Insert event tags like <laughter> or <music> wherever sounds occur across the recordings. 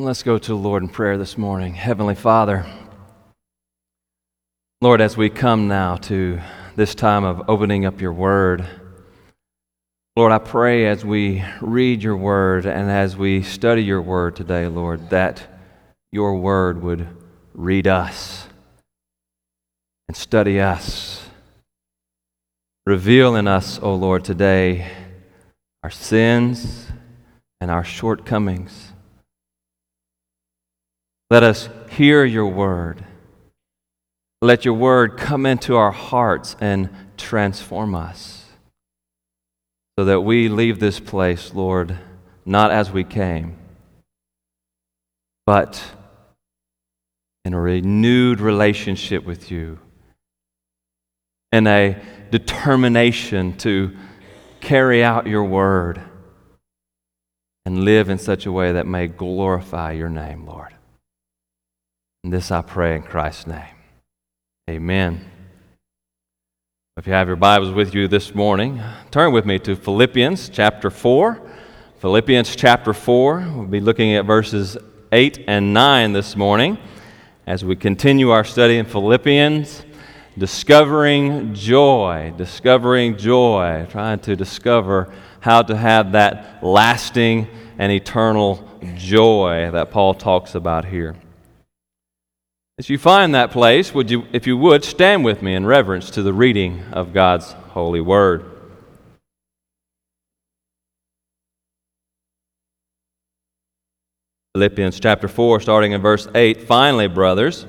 Let's go to the Lord in prayer this morning. Heavenly Father, Lord, as we come now to this time of opening up your word, Lord, I pray as we read your word and as we study your word today, Lord, that your word would read us and study us. Reveal in us, O Lord, today our sins and our shortcomings. Let us hear your word. Let your word come into our hearts and transform us so that we leave this place, Lord, not as we came, but in a renewed relationship with you, in a determination to carry out your word and live in such a way that may glorify your name, Lord. And this I pray in Christ's name. Amen. If you have your Bibles with you this morning, turn with me to Philippians chapter 4. Philippians chapter 4. We'll be looking at verses 8 and 9 this morning as we continue our study in Philippians, discovering joy, discovering joy, trying to discover how to have that lasting and eternal joy that Paul talks about here. As you find that place, would you, if you would, stand with me in reverence to the reading of God's holy word. Philippians chapter 4, starting in verse 8. Finally, brothers,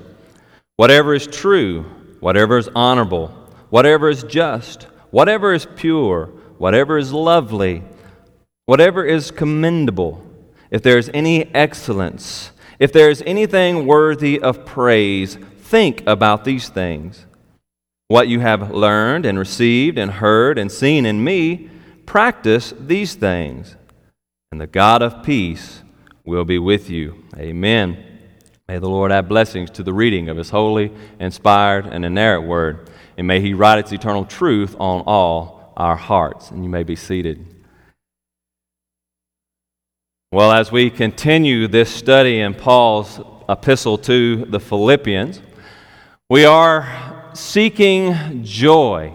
whatever is true, whatever is honorable, whatever is just, whatever is pure, whatever is lovely, whatever is commendable, if there is any excellence, if there is anything worthy of praise, think about these things. What you have learned and received and heard and seen in me, practice these things, and the God of peace will be with you. Amen. May the Lord add blessings to the reading of his holy, inspired, and inerrant word, and may he write its eternal truth on all our hearts. And you may be seated. Well, as we continue this study in Paul's epistle to the Philippians, we are seeking joy,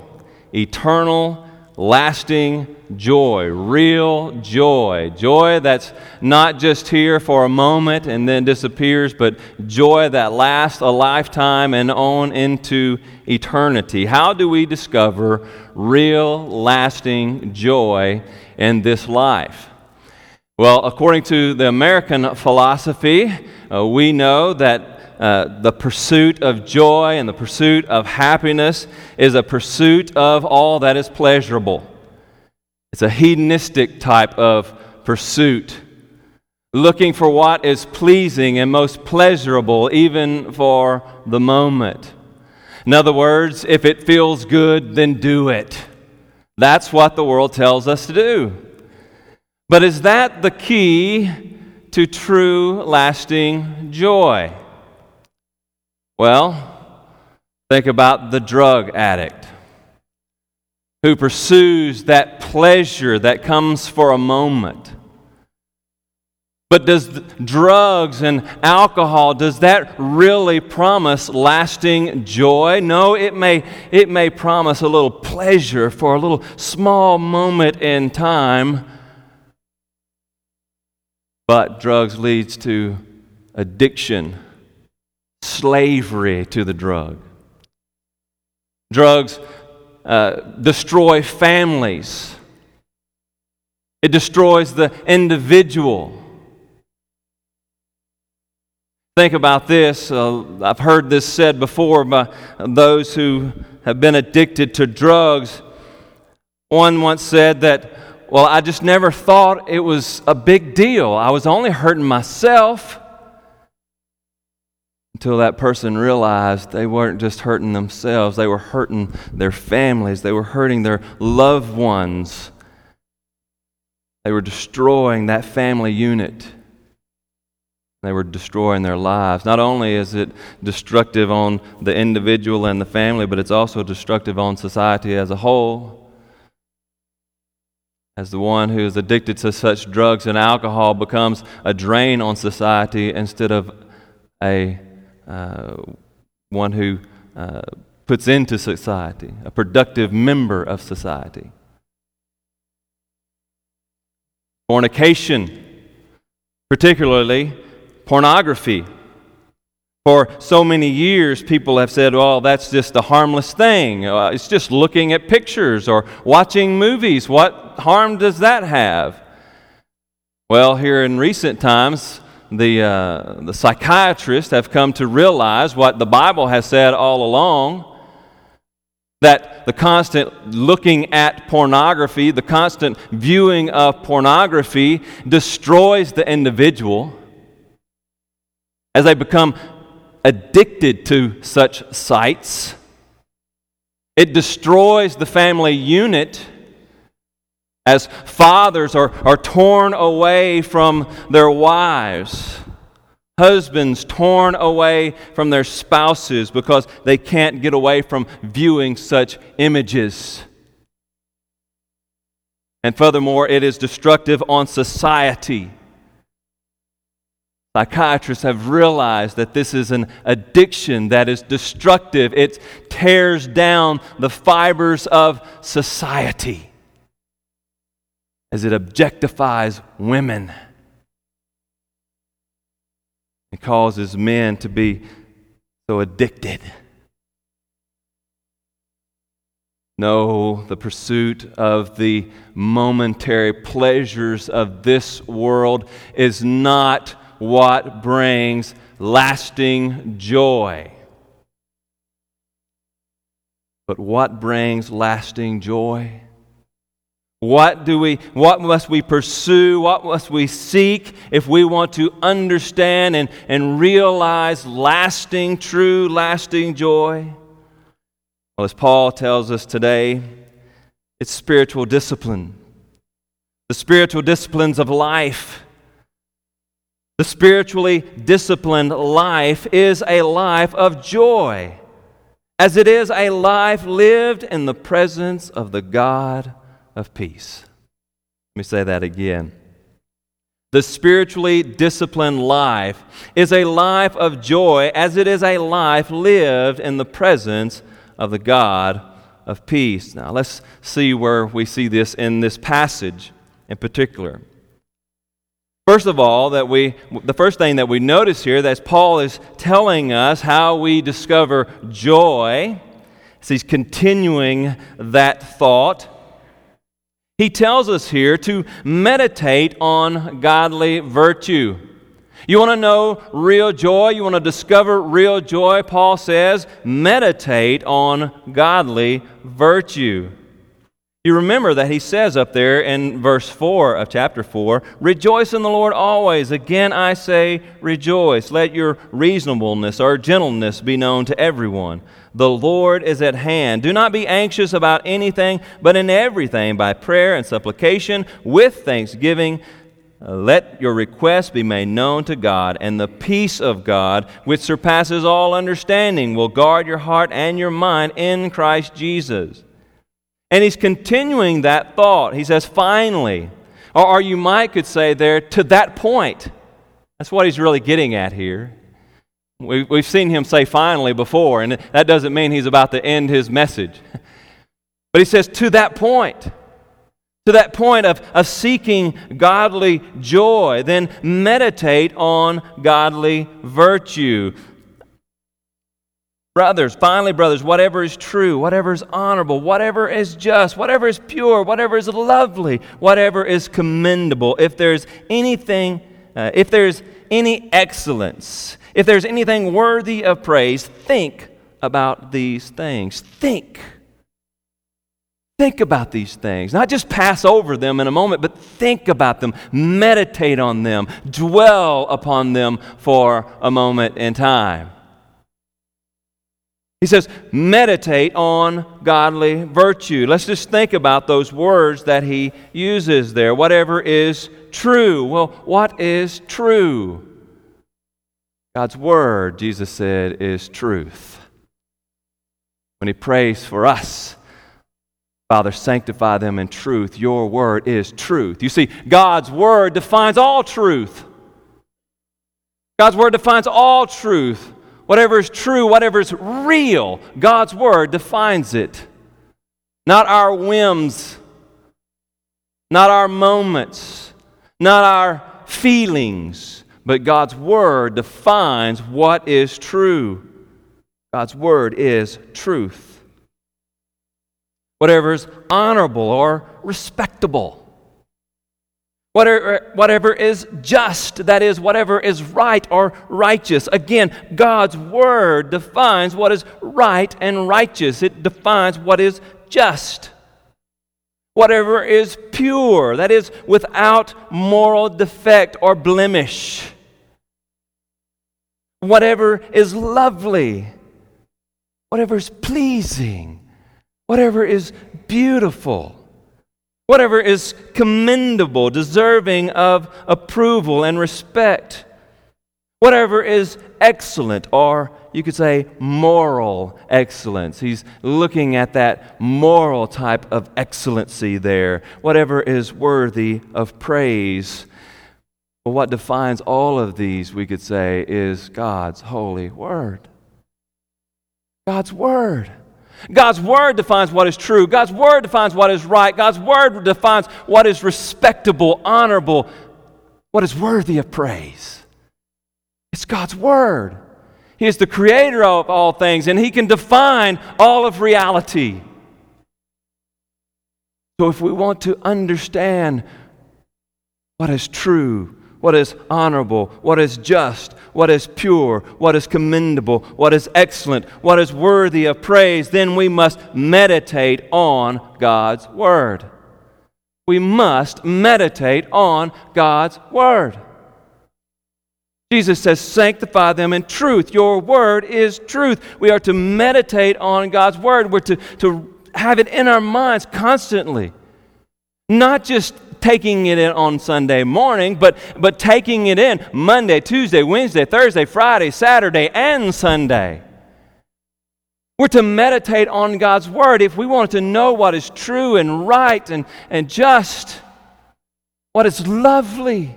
eternal, lasting joy, real joy. Joy that's not just here for a moment and then disappears, but joy that lasts a lifetime and on into eternity. How do we discover real, lasting joy in this life? Well, according to the American philosophy, uh, we know that uh, the pursuit of joy and the pursuit of happiness is a pursuit of all that is pleasurable. It's a hedonistic type of pursuit, looking for what is pleasing and most pleasurable, even for the moment. In other words, if it feels good, then do it. That's what the world tells us to do. But is that the key to true, lasting joy? Well, think about the drug addict who pursues that pleasure that comes for a moment. But does drugs and alcohol, does that really promise lasting joy? No, it may, it may promise a little pleasure for a little small moment in time but drugs leads to addiction, slavery to the drug. Drugs uh, destroy families. It destroys the individual. Think about this. Uh, I've heard this said before by those who have been addicted to drugs. One once said that well, I just never thought it was a big deal. I was only hurting myself until that person realized they weren't just hurting themselves, they were hurting their families, they were hurting their loved ones. They were destroying that family unit. They were destroying their lives. Not only is it destructive on the individual and the family, but it's also destructive on society as a whole. As the one who is addicted to such drugs and alcohol becomes a drain on society instead of a uh, one who uh, puts into society, a productive member of society. Fornication, particularly pornography. For so many years, people have said, well, that's just a harmless thing. Uh, it's just looking at pictures or watching movies. What harm does that have? Well, here in recent times, the, uh, the psychiatrists have come to realize what the Bible has said all along that the constant looking at pornography, the constant viewing of pornography, destroys the individual as they become addicted to such sites. It destroys the family unit as fathers are, are torn away from their wives. Husbands torn away from their spouses because they can't get away from viewing such images. And furthermore, it is destructive on society. Psychiatrists have realized that this is an addiction that is destructive. It tears down the fibers of society as it objectifies women. It causes men to be so addicted. No, the pursuit of the momentary pleasures of this world is not what brings lasting joy. But what brings lasting joy? What do we what must we pursue? What must we seek if we want to understand and, and realize lasting, true, lasting joy? Well, as Paul tells us today, it's spiritual discipline. The spiritual disciplines of life the spiritually disciplined life is a life of joy, as it is a life lived in the presence of the God of peace. Let me say that again. The spiritually disciplined life is a life of joy, as it is a life lived in the presence of the God of peace. Now, let's see where we see this in this passage in particular. First of all, that we, the first thing that we notice here that Paul is telling us how we discover joy. He's continuing that thought. He tells us here to meditate on godly virtue. You want to know real joy? You want to discover real joy? Paul says, meditate on godly virtue. You remember that he says up there in verse 4 of chapter 4 Rejoice in the Lord always. Again, I say, rejoice. Let your reasonableness or gentleness be known to everyone. The Lord is at hand. Do not be anxious about anything, but in everything, by prayer and supplication, with thanksgiving, let your requests be made known to God, and the peace of God, which surpasses all understanding, will guard your heart and your mind in Christ Jesus. And he's continuing that thought. He says, finally, or, or you might could say there, to that point. That's what he's really getting at here. We, we've seen him say finally before, and that doesn't mean he's about to end his message. <laughs> But he says, to that point, to that point of, of seeking godly joy, then meditate on godly virtue. Brothers, finally, brothers, whatever is true, whatever is honorable, whatever is just, whatever is pure, whatever is lovely, whatever is commendable, if there's anything, uh, if there's any excellence, if there's anything worthy of praise, think about these things. Think. Think about these things. Not just pass over them in a moment, but think about them. Meditate on them. Dwell upon them for a moment in time. He says, meditate on godly virtue. Let's just think about those words that he uses there. Whatever is true. Well, what is true? God's word, Jesus said, is truth. When he prays for us, Father, sanctify them in truth. Your word is truth. You see, God's word defines all truth. God's word defines all truth. Whatever is true, whatever is real, God's word defines it. Not our whims, not our moments, not our feelings, but God's word defines what is true. God's word is truth whatever is honorable or respectable, whatever, whatever is just, that is, whatever is right or righteous. Again, God's Word defines what is right and righteous, it defines what is just. Whatever is pure, that is, without moral defect or blemish. Whatever is lovely, whatever is pleasing whatever is beautiful, whatever is commendable, deserving of approval and respect, whatever is excellent, or you could say moral excellence. He's looking at that moral type of excellency there, whatever is worthy of praise. Well, what defines all of these, we could say, is God's holy word. God's word. God's Word defines what is true. God's Word defines what is right. God's Word defines what is respectable, honorable, what is worthy of praise. It's God's Word. He is the creator of all things, and He can define all of reality. So, if we want to understand what is true, what is honorable, what is just, what is pure, what is commendable, what is excellent, what is worthy of praise, then we must meditate on God's Word. We must meditate on God's Word. Jesus says, Sanctify them in truth. Your Word is truth. We are to meditate on God's Word. We're to, to have it in our minds constantly. Not just taking it in on Sunday morning, but, but taking it in Monday, Tuesday, Wednesday, Thursday, Friday, Saturday, and Sunday. We're to meditate on God's Word if we want to know what is true and right and, and just, what is lovely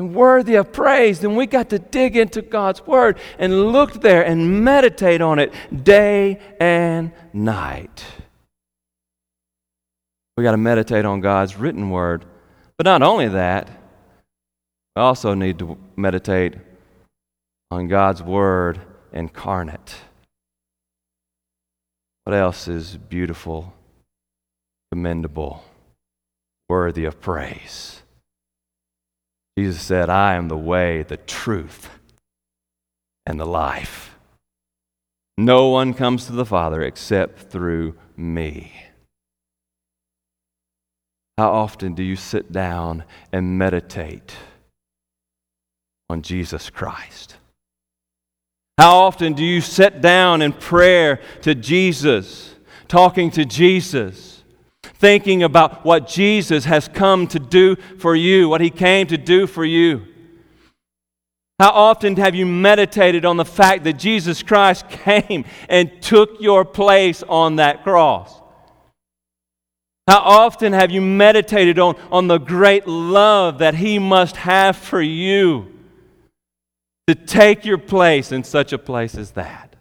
and worthy of praise, then we got to dig into God's Word and look there and meditate on it day and night. We got to meditate on God's written word. But not only that, we also need to meditate on God's word incarnate. What else is beautiful, commendable, worthy of praise? Jesus said, I am the way, the truth, and the life. No one comes to the Father except through me. How often do you sit down and meditate on Jesus Christ? How often do you sit down in prayer to Jesus, talking to Jesus, thinking about what Jesus has come to do for you, what he came to do for you? How often have you meditated on the fact that Jesus Christ <laughs> came and took your place on that cross? How often have you meditated on, on the great love that He must have for you to take your place in such a place as that?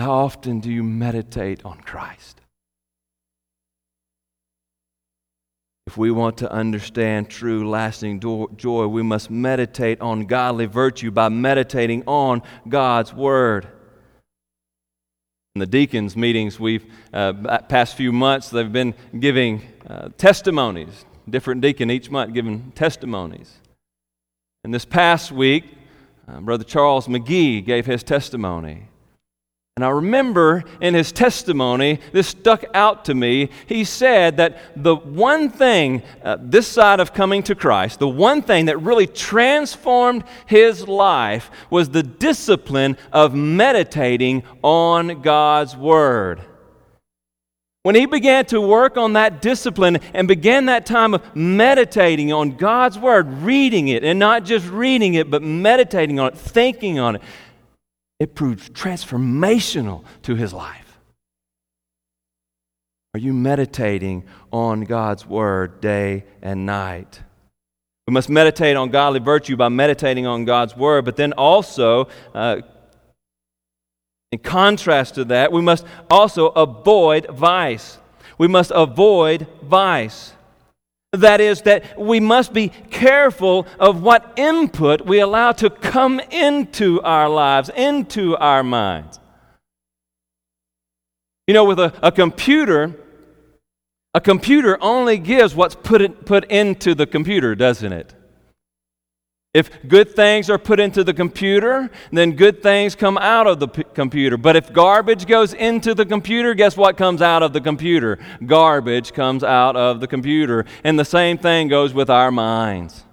How often do you meditate on Christ? If we want to understand true, lasting joy, we must meditate on godly virtue by meditating on God's Word. In the deacons' meetings, we've, uh, past few months, they've been giving uh, testimonies, different deacon each month giving testimonies. And this past week, uh, Brother Charles McGee gave his testimony. And I remember in his testimony, this stuck out to me. He said that the one thing, uh, this side of coming to Christ, the one thing that really transformed his life was the discipline of meditating on God's Word. When he began to work on that discipline and began that time of meditating on God's Word, reading it, and not just reading it, but meditating on it, thinking on it, it proved transformational to his life. Are you meditating on God's Word day and night? We must meditate on godly virtue by meditating on God's Word, but then also, uh, in contrast to that, we must also avoid vice. We must avoid vice. That is, that we must be careful of what input we allow to come into our lives, into our minds. You know, with a, a computer, a computer only gives what's put, put into the computer, doesn't it? If good things are put into the computer, then good things come out of the p- computer. But if garbage goes into the computer, guess what comes out of the computer? Garbage comes out of the computer. And the same thing goes with our minds.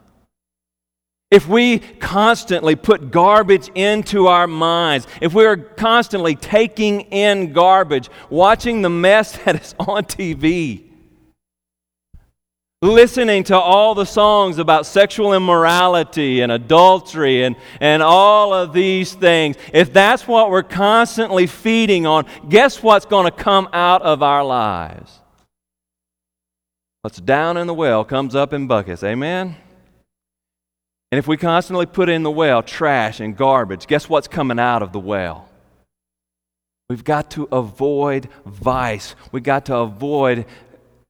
If we constantly put garbage into our minds, if we're constantly taking in garbage, watching the mess <laughs> that is on TV, listening to all the songs about sexual immorality and adultery and, and all of these things, if that's what we're constantly feeding on, guess what's going to come out of our lives? What's down in the well comes up in buckets. Amen? And if we constantly put in the well trash and garbage, guess what's coming out of the well? We've got to avoid vice. We've got to avoid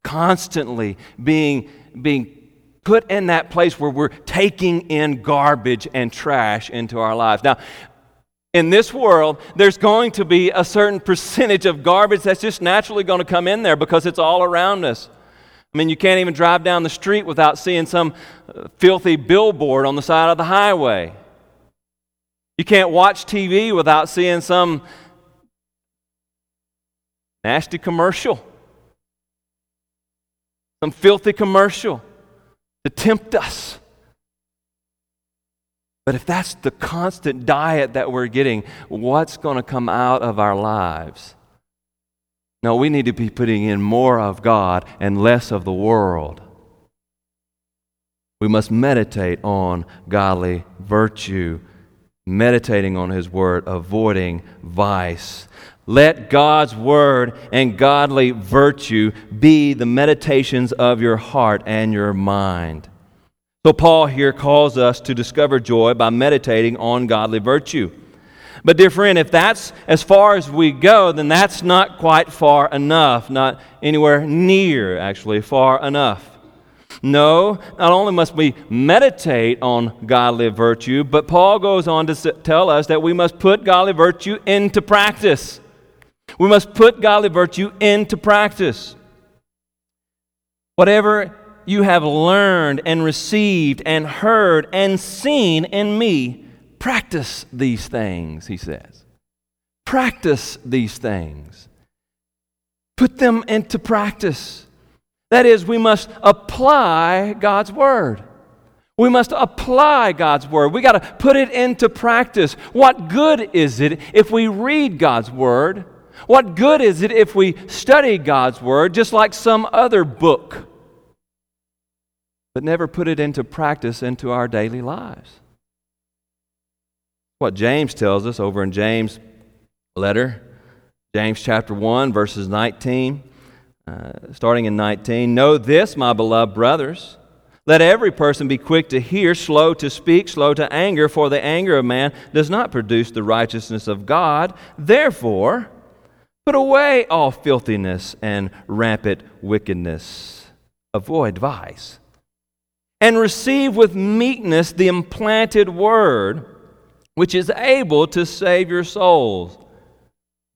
constantly being, being put in that place where we're taking in garbage and trash into our lives. Now, in this world, there's going to be a certain percentage of garbage that's just naturally going to come in there because it's all around us. I mean, you can't even drive down the street without seeing some uh, filthy billboard on the side of the highway. You can't watch TV without seeing some nasty commercial some filthy commercial to tempt us. But if that's the constant diet that we're getting, what's going to come out of our lives? No, we need to be putting in more of God and less of the world. We must meditate on godly virtue, meditating on His Word, avoiding vice. Let God's word and godly virtue be the meditations of your heart and your mind. So, Paul here calls us to discover joy by meditating on godly virtue. But, dear friend, if that's as far as we go, then that's not quite far enough, not anywhere near, actually, far enough. No, not only must we meditate on godly virtue, but Paul goes on to tell us that we must put godly virtue into practice. We must put godly virtue into practice. Whatever you have learned and received and heard and seen in me, practice these things, he says. Practice these things. Put them into practice. That is, we must apply God's word. We must apply God's word. We got to put it into practice. What good is it if we read God's word? What good is it if we study God's Word just like some other book, but never put it into practice into our daily lives? What James tells us over in James' letter, James chapter 1, verses 19, uh, starting in 19. Know this, my beloved brothers. Let every person be quick to hear, slow to speak, slow to anger, for the anger of man does not produce the righteousness of God. Therefore, Put away all filthiness and rampant wickedness. Avoid vice. And receive with meekness the implanted word, which is able to save your souls.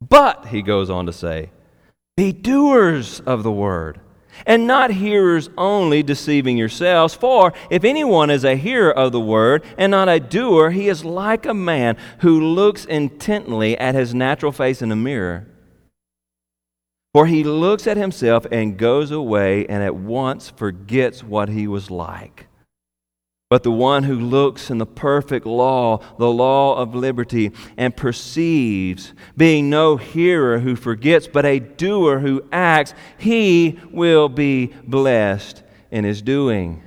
But, he goes on to say, be doers of the word, and not hearers only, deceiving yourselves. For if anyone is a hearer of the word and not a doer, he is like a man who looks intently at his natural face in a mirror for he looks at himself and goes away and at once forgets what he was like. But the one who looks in the perfect law, the law of liberty, and perceives, being no hearer who forgets, but a doer who acts, he will be blessed in his doing.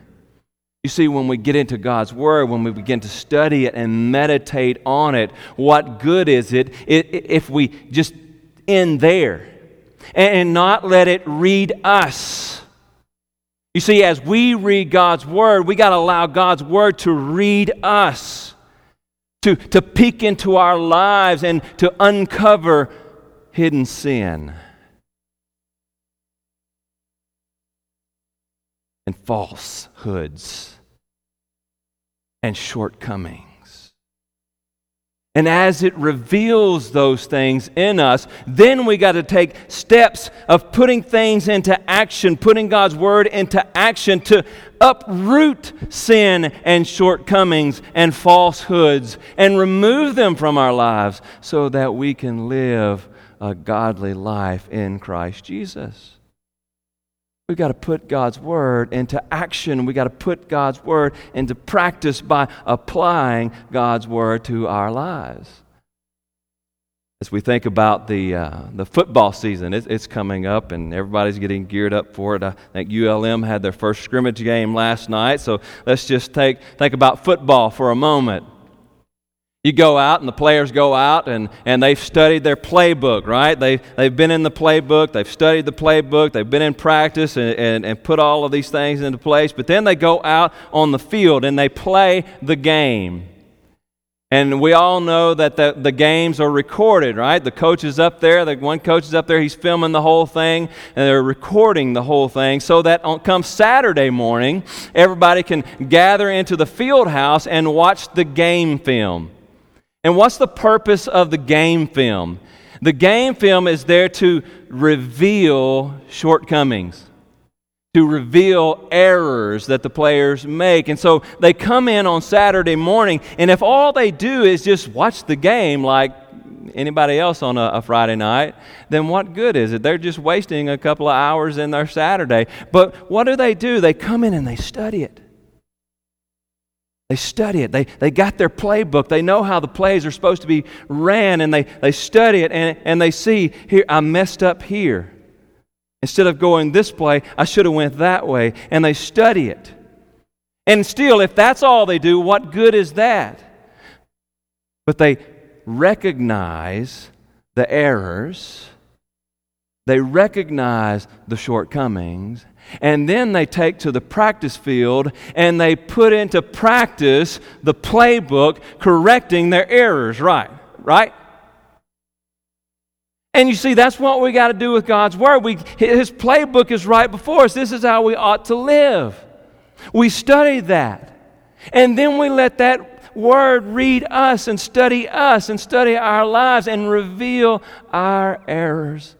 You see, when we get into God's Word, when we begin to study it and meditate on it, what good is it if we just end there? And not let it read us. You see, as we read God's Word, we got to allow God's Word to read us, to, to peek into our lives and to uncover hidden sin and falsehoods and shortcomings. And as it reveals those things in us, then we got to take steps of putting things into action, putting God's word into action to uproot sin and shortcomings and falsehoods and remove them from our lives so that we can live a godly life in Christ Jesus. We've got to put God's word into action. We've got to put God's word into practice by applying God's word to our lives. As we think about the, uh, the football season, it, it's coming up and everybody's getting geared up for it. I think ULM had their first scrimmage game last night, so let's just take, think about football for a moment. You go out, and the players go out, and, and they've studied their playbook, right? They, they've been in the playbook, they've studied the playbook, they've been in practice and, and, and put all of these things into place. But then they go out on the field and they play the game. And we all know that the, the games are recorded, right? The coach is up there, the one coach is up there, he's filming the whole thing, and they're recording the whole thing so that on come Saturday morning, everybody can gather into the field house and watch the game film. And what's the purpose of the game film? The game film is there to reveal shortcomings, to reveal errors that the players make. And so they come in on Saturday morning, and if all they do is just watch the game like anybody else on a, a, Friday night, then what good is it? They're just wasting a couple of hours in their Saturday. But what do they do? They come in and they study it. They study it. They, they got their playbook. They know how the plays are supposed to be ran, and they, they study it and, and they see, here, I messed up here. Instead of going this play, I should have went that way. And they study it. And still, if that's all they do, what good is that? But they recognize the errors, they recognize the shortcomings, and then they take to the practice field and they put into practice the playbook correcting their errors, right? Right? And you see, that's what we got to do with God's Word. We, his playbook is right before us. This is how we ought to live. We study that. And then we let that Word read us and study us and study our lives and reveal our errors,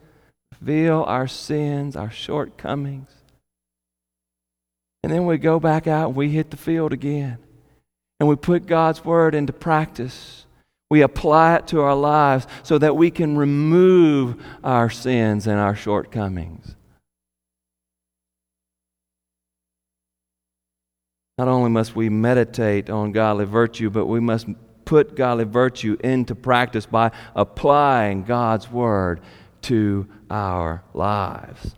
reveal our sins, our shortcomings. And then we go back out and we hit the field again. And we put God's word into practice. We apply it to our lives so that we can remove our sins and our shortcomings. Not only must we meditate on godly virtue, but we must put godly virtue into practice by applying God's word to our lives.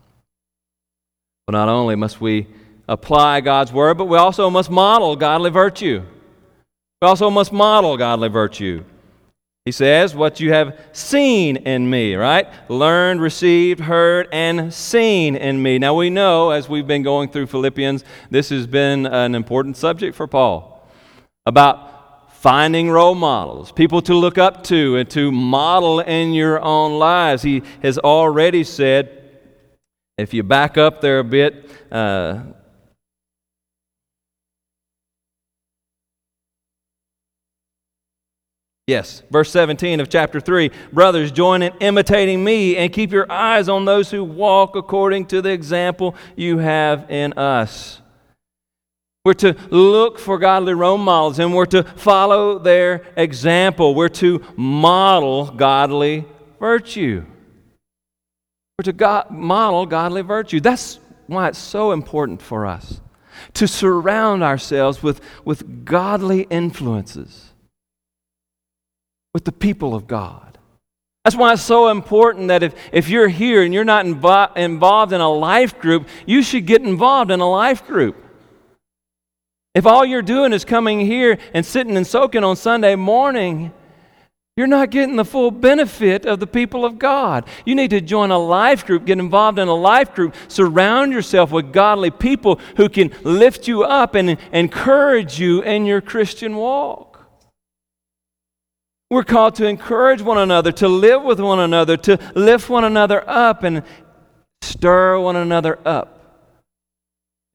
But not only must we apply God's word, but we also must model godly virtue. We also must model godly virtue. He says, What you have seen in me, right? Learned, received, heard, and seen in me. Now we know, as we've been going through Philippians, this has been an important subject for Paul about finding role models, people to look up to and to model in your own lives. He has already said, if you back up there a bit, uh, Yes, verse 17 of chapter 3 Brothers, join in imitating me and keep your eyes on those who walk according to the example you have in us. We're to look for godly role models and we're to follow their example. We're to model godly virtue. We're to model godly virtue. That's why it's so important for us to surround ourselves with, with godly influences with the people of God. That's why it's so important that if, if you're here and you're not invo- involved in a life group, you should get involved in a life group. If all you're doing is coming here and sitting and soaking on Sunday morning, You're not getting the full benefit of the people of God. You need to join a life group, get involved in a life group, surround yourself with godly people who can lift you up and encourage you in your Christian walk. We're called to encourage one another, to live with one another, to lift one another up and stir one another up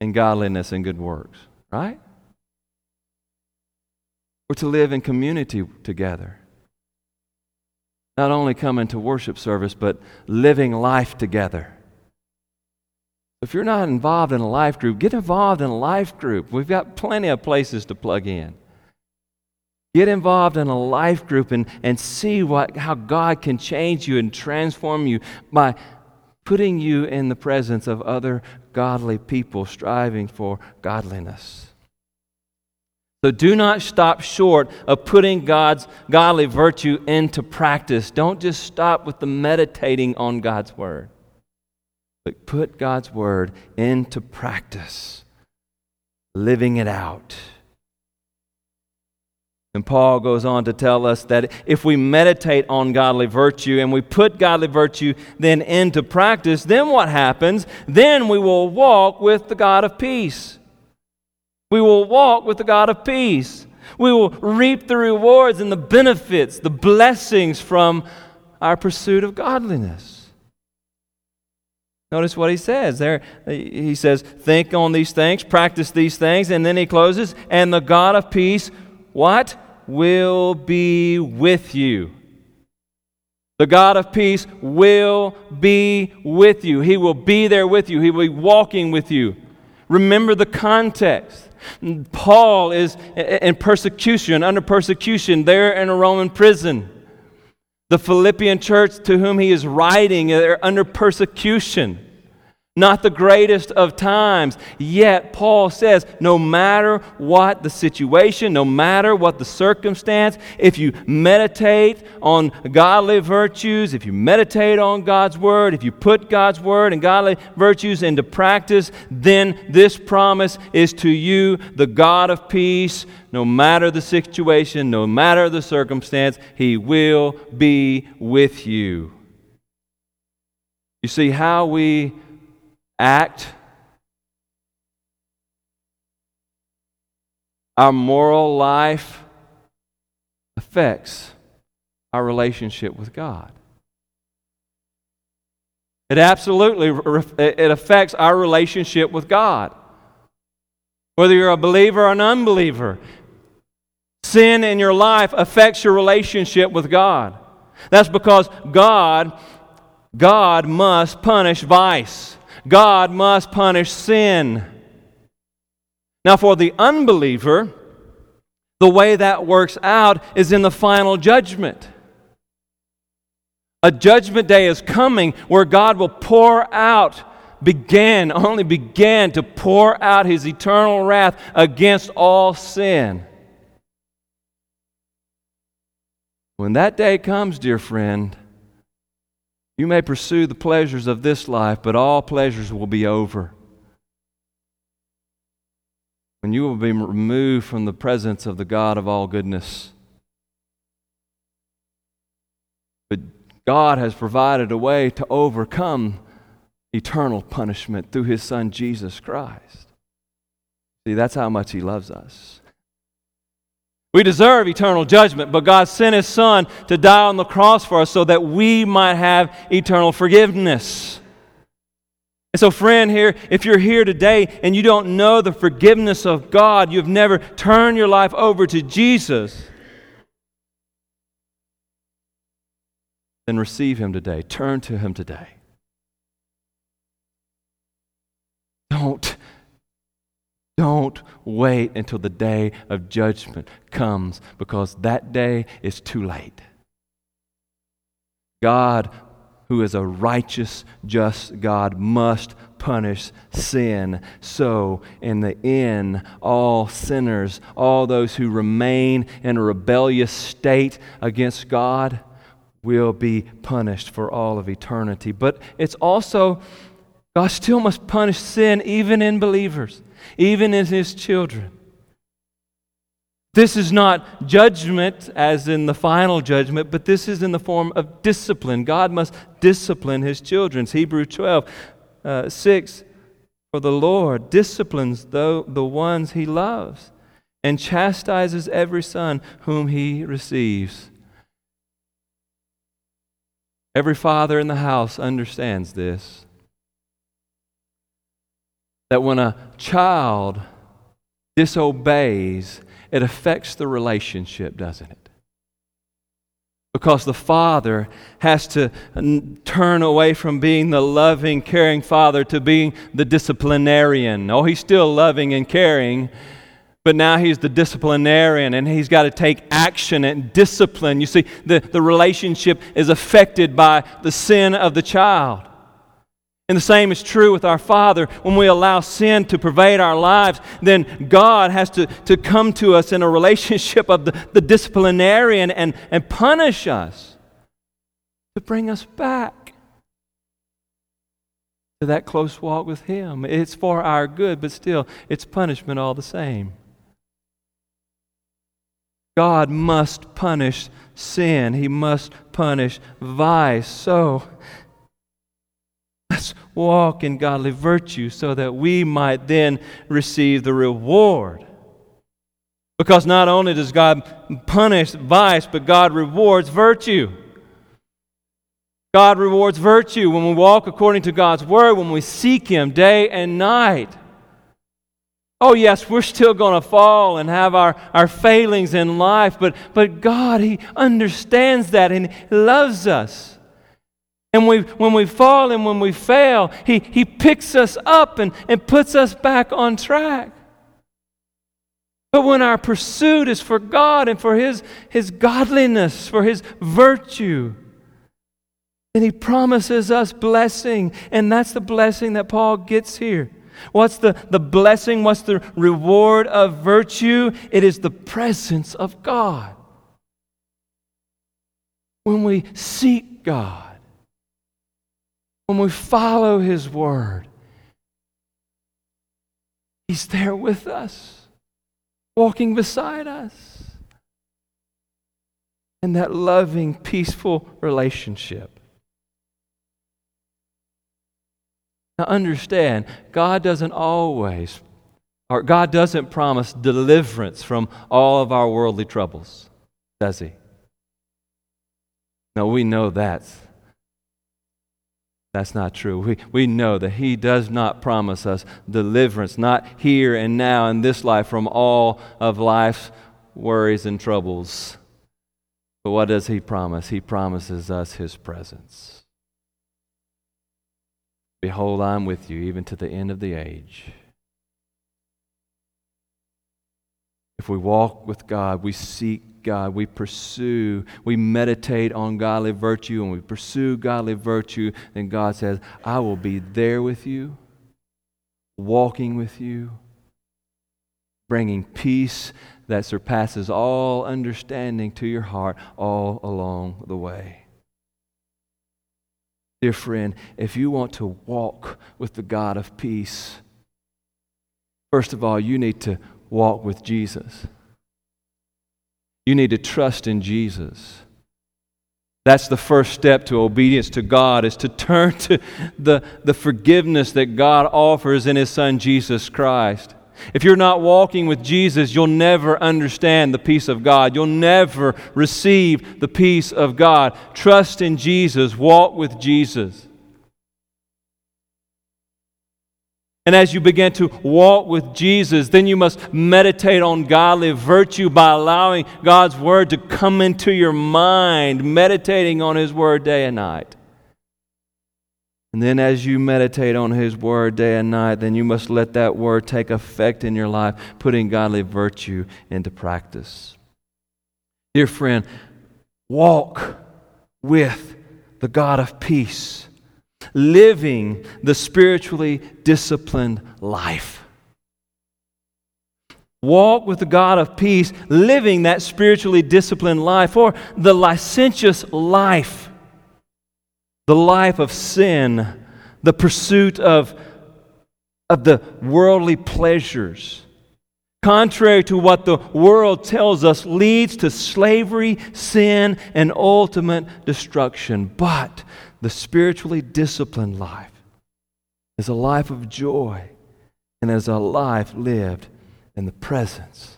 in godliness and good works, right? We're to live in community together not only coming to worship service, but living life together. If you're not involved in a life group, get involved in a life group. We've got plenty of places to plug in. Get involved in a life group and, and see what, how God can change you and transform you by putting you in the presence of other godly people striving for godliness. So do not stop short of putting God's godly virtue into practice. Don't just stop with the meditating on God's word, but put God's word into practice, living it out. And Paul goes on to tell us that if we meditate on godly virtue and we put godly virtue then into practice, then what happens? Then we will walk with the God of peace. We will walk with the God of peace. We will reap the rewards and the benefits, the blessings from our pursuit of godliness. Notice what he says there. He says, Think on these things, practice these things, and then he closes, and the God of peace, what? Will be with you. The God of peace will be with you. He will be there with you. He will be walking with you. Remember the context. Paul is in persecution, under persecution, there in a Roman prison. The Philippian church to whom he is writing, they're under persecution not the greatest of times. Yet, Paul says, no matter what the situation, no matter what the circumstance, if you meditate on godly virtues, if you meditate on God's word, if you put God's word and godly virtues into practice, then this promise is to you, the God of peace, no matter the situation, no matter the circumstance, he will be with you. You see, how we act, our moral life affects our relationship with God. It absolutely it affects our relationship with God. Whether you're a believer or an unbeliever, sin in your life affects your relationship with God. That's because God God must punish vice. God must punish sin. Now, for the unbeliever, the way that works out is in the final judgment. A judgment day is coming where God will pour out, began, only began to pour out his eternal wrath against all sin. When that day comes, dear friend, you may pursue the pleasures of this life, but all pleasures will be over. When you will be removed from the presence of the God of all goodness. But God has provided a way to overcome eternal punishment through his Son, Jesus Christ. See, that's how much he loves us. We deserve eternal judgment, but God sent His Son to die on the cross for us so that we might have eternal forgiveness. And so, friend, here, if you're here today and you don't know the forgiveness of God, you've never turned your life over to Jesus, then receive Him today. Turn to Him today. Don't don't wait until the day of judgment comes because that day is too late. God, who is a righteous, just God, must punish sin. So, in the end, all sinners, all those who remain in a rebellious state against God, will be punished for all of eternity. But it's also, God still must punish sin even in believers even in his children. This is not judgment as in the final judgment, but this is in the form of discipline. God must discipline his children. Hebrew 12, uh, 6 For the Lord disciplines the, the ones he loves and chastises every son whom he receives. Every father in the house understands this that when a child disobeys, it affects the relationship, doesn't it? Because the father has to turn away from being the loving, caring father to being the disciplinarian. Oh, he's still loving and caring, but now he's the disciplinarian and he's got to take action and discipline. You see, the, the relationship is affected by the sin of the child. And the same is true with our Father. When we allow sin to pervade our lives, then God has to, to come to us in a relationship of the, the disciplinarian and, and punish us to bring us back to that close walk with Him. It's for our good, but still, it's punishment all the same. God must punish sin, He must punish vice. So, Let's walk in godly virtue so that we might then receive the reward. Because not only does God punish vice, but God rewards virtue. God rewards virtue when we walk according to God's word, when we seek Him day and night. Oh, yes, we're still going to fall and have our, our failings in life, but, but God, He understands that and He loves us. And we, when we fall and when we fail, he, he picks us up and, and puts us back on track. But when our pursuit is for God and for His, His godliness, for His virtue, then He promises us blessing. And that's the blessing that Paul gets here. What's the, the blessing? What's the reward of virtue? It is the presence of God. When we seek God, when we follow His Word, He's there with us, walking beside us. in that loving, peaceful relationship. Now, understand, God doesn't always, or God doesn't promise deliverance from all of our worldly troubles, does He? No, we know that's that's not true. We, we know that He does not promise us deliverance, not here and now in this life from all of life's worries and troubles. But what does He promise? He promises us His presence. Behold, I'm with you even to the end of the age. If we walk with God, we seek God, we pursue, we meditate on godly virtue, and we pursue godly virtue, then God says, I will be there with you, walking with you, bringing peace that surpasses all understanding to your heart all along the way. Dear friend, if you want to walk with the God of peace, first of all, you need to walk with Jesus. You need to trust in Jesus. That's the first step to obedience to God is to turn to the, the forgiveness that God offers in His Son Jesus Christ. If you're not walking with Jesus, you'll never understand the peace of God. You'll never receive the peace of God. Trust in Jesus. Walk with Jesus. And as you begin to walk with Jesus, then you must meditate on godly virtue by allowing God's Word to come into your mind, meditating on His Word day and night. And then as you meditate on His Word day and night, then you must let that Word take effect in your life, putting godly virtue into practice. Dear friend, walk with the God of peace living the spiritually disciplined life. Walk with the God of peace, living that spiritually disciplined life, or the licentious life, the life of sin, the pursuit of, of the worldly pleasures contrary to what the world tells us, leads to slavery, sin, and ultimate destruction. But the spiritually disciplined life is a life of joy and is a life lived in the presence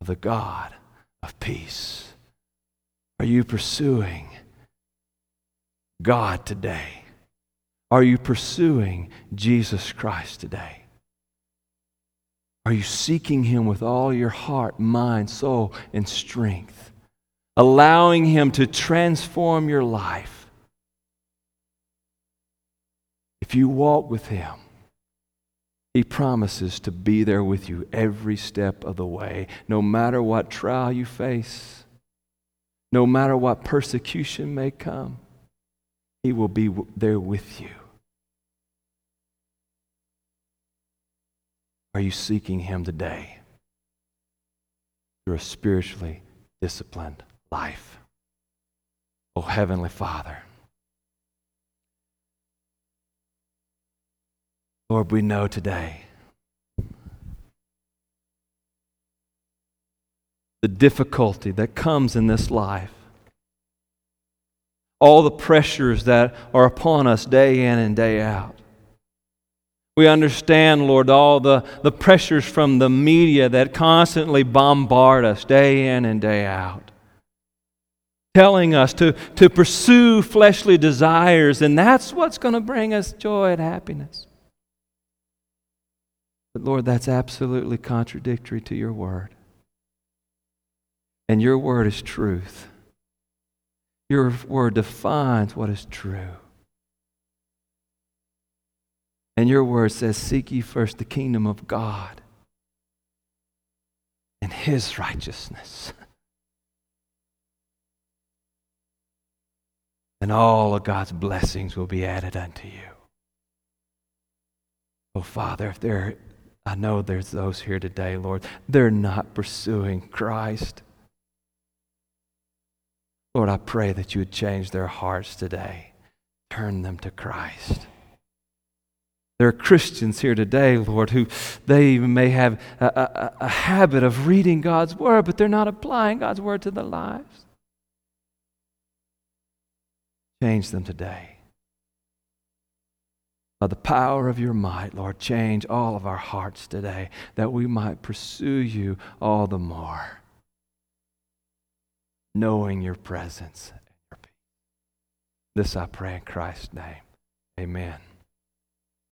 of the God of peace. Are you pursuing God today? Are you pursuing Jesus Christ today? Are you seeking Him with all your heart, mind, soul, and strength? Allowing Him to transform your life. If you walk with Him, He promises to be there with you every step of the way, no matter what trial you face, no matter what persecution may come. He will be there with you. Are you seeking Him today through a spiritually disciplined life? Oh, Heavenly Father. Lord, we know today the difficulty that comes in this life, all the pressures that are upon us day in and day out. We understand, Lord, all the, the pressures from the media that constantly bombard us day in and day out, telling us to, to pursue fleshly desires, and that's what's going to bring us joy and happiness. But Lord, that's absolutely contradictory to your word. And your word is truth. Your word defines what is true. And your word says, Seek ye first the kingdom of God and his righteousness. And all of God's blessings will be added unto you. Oh, Father, if there, I know there's those here today, Lord, they're not pursuing Christ. Lord, I pray that you would change their hearts today, turn them to Christ. There are Christians here today, Lord, who they may have a, a, a, habit of reading God's Word, but they're not applying God's Word to their lives. Change them today. By the power of your might, Lord, change all of our hearts today that we might pursue you all the more, knowing your presence. This I pray in Christ's name. Amen.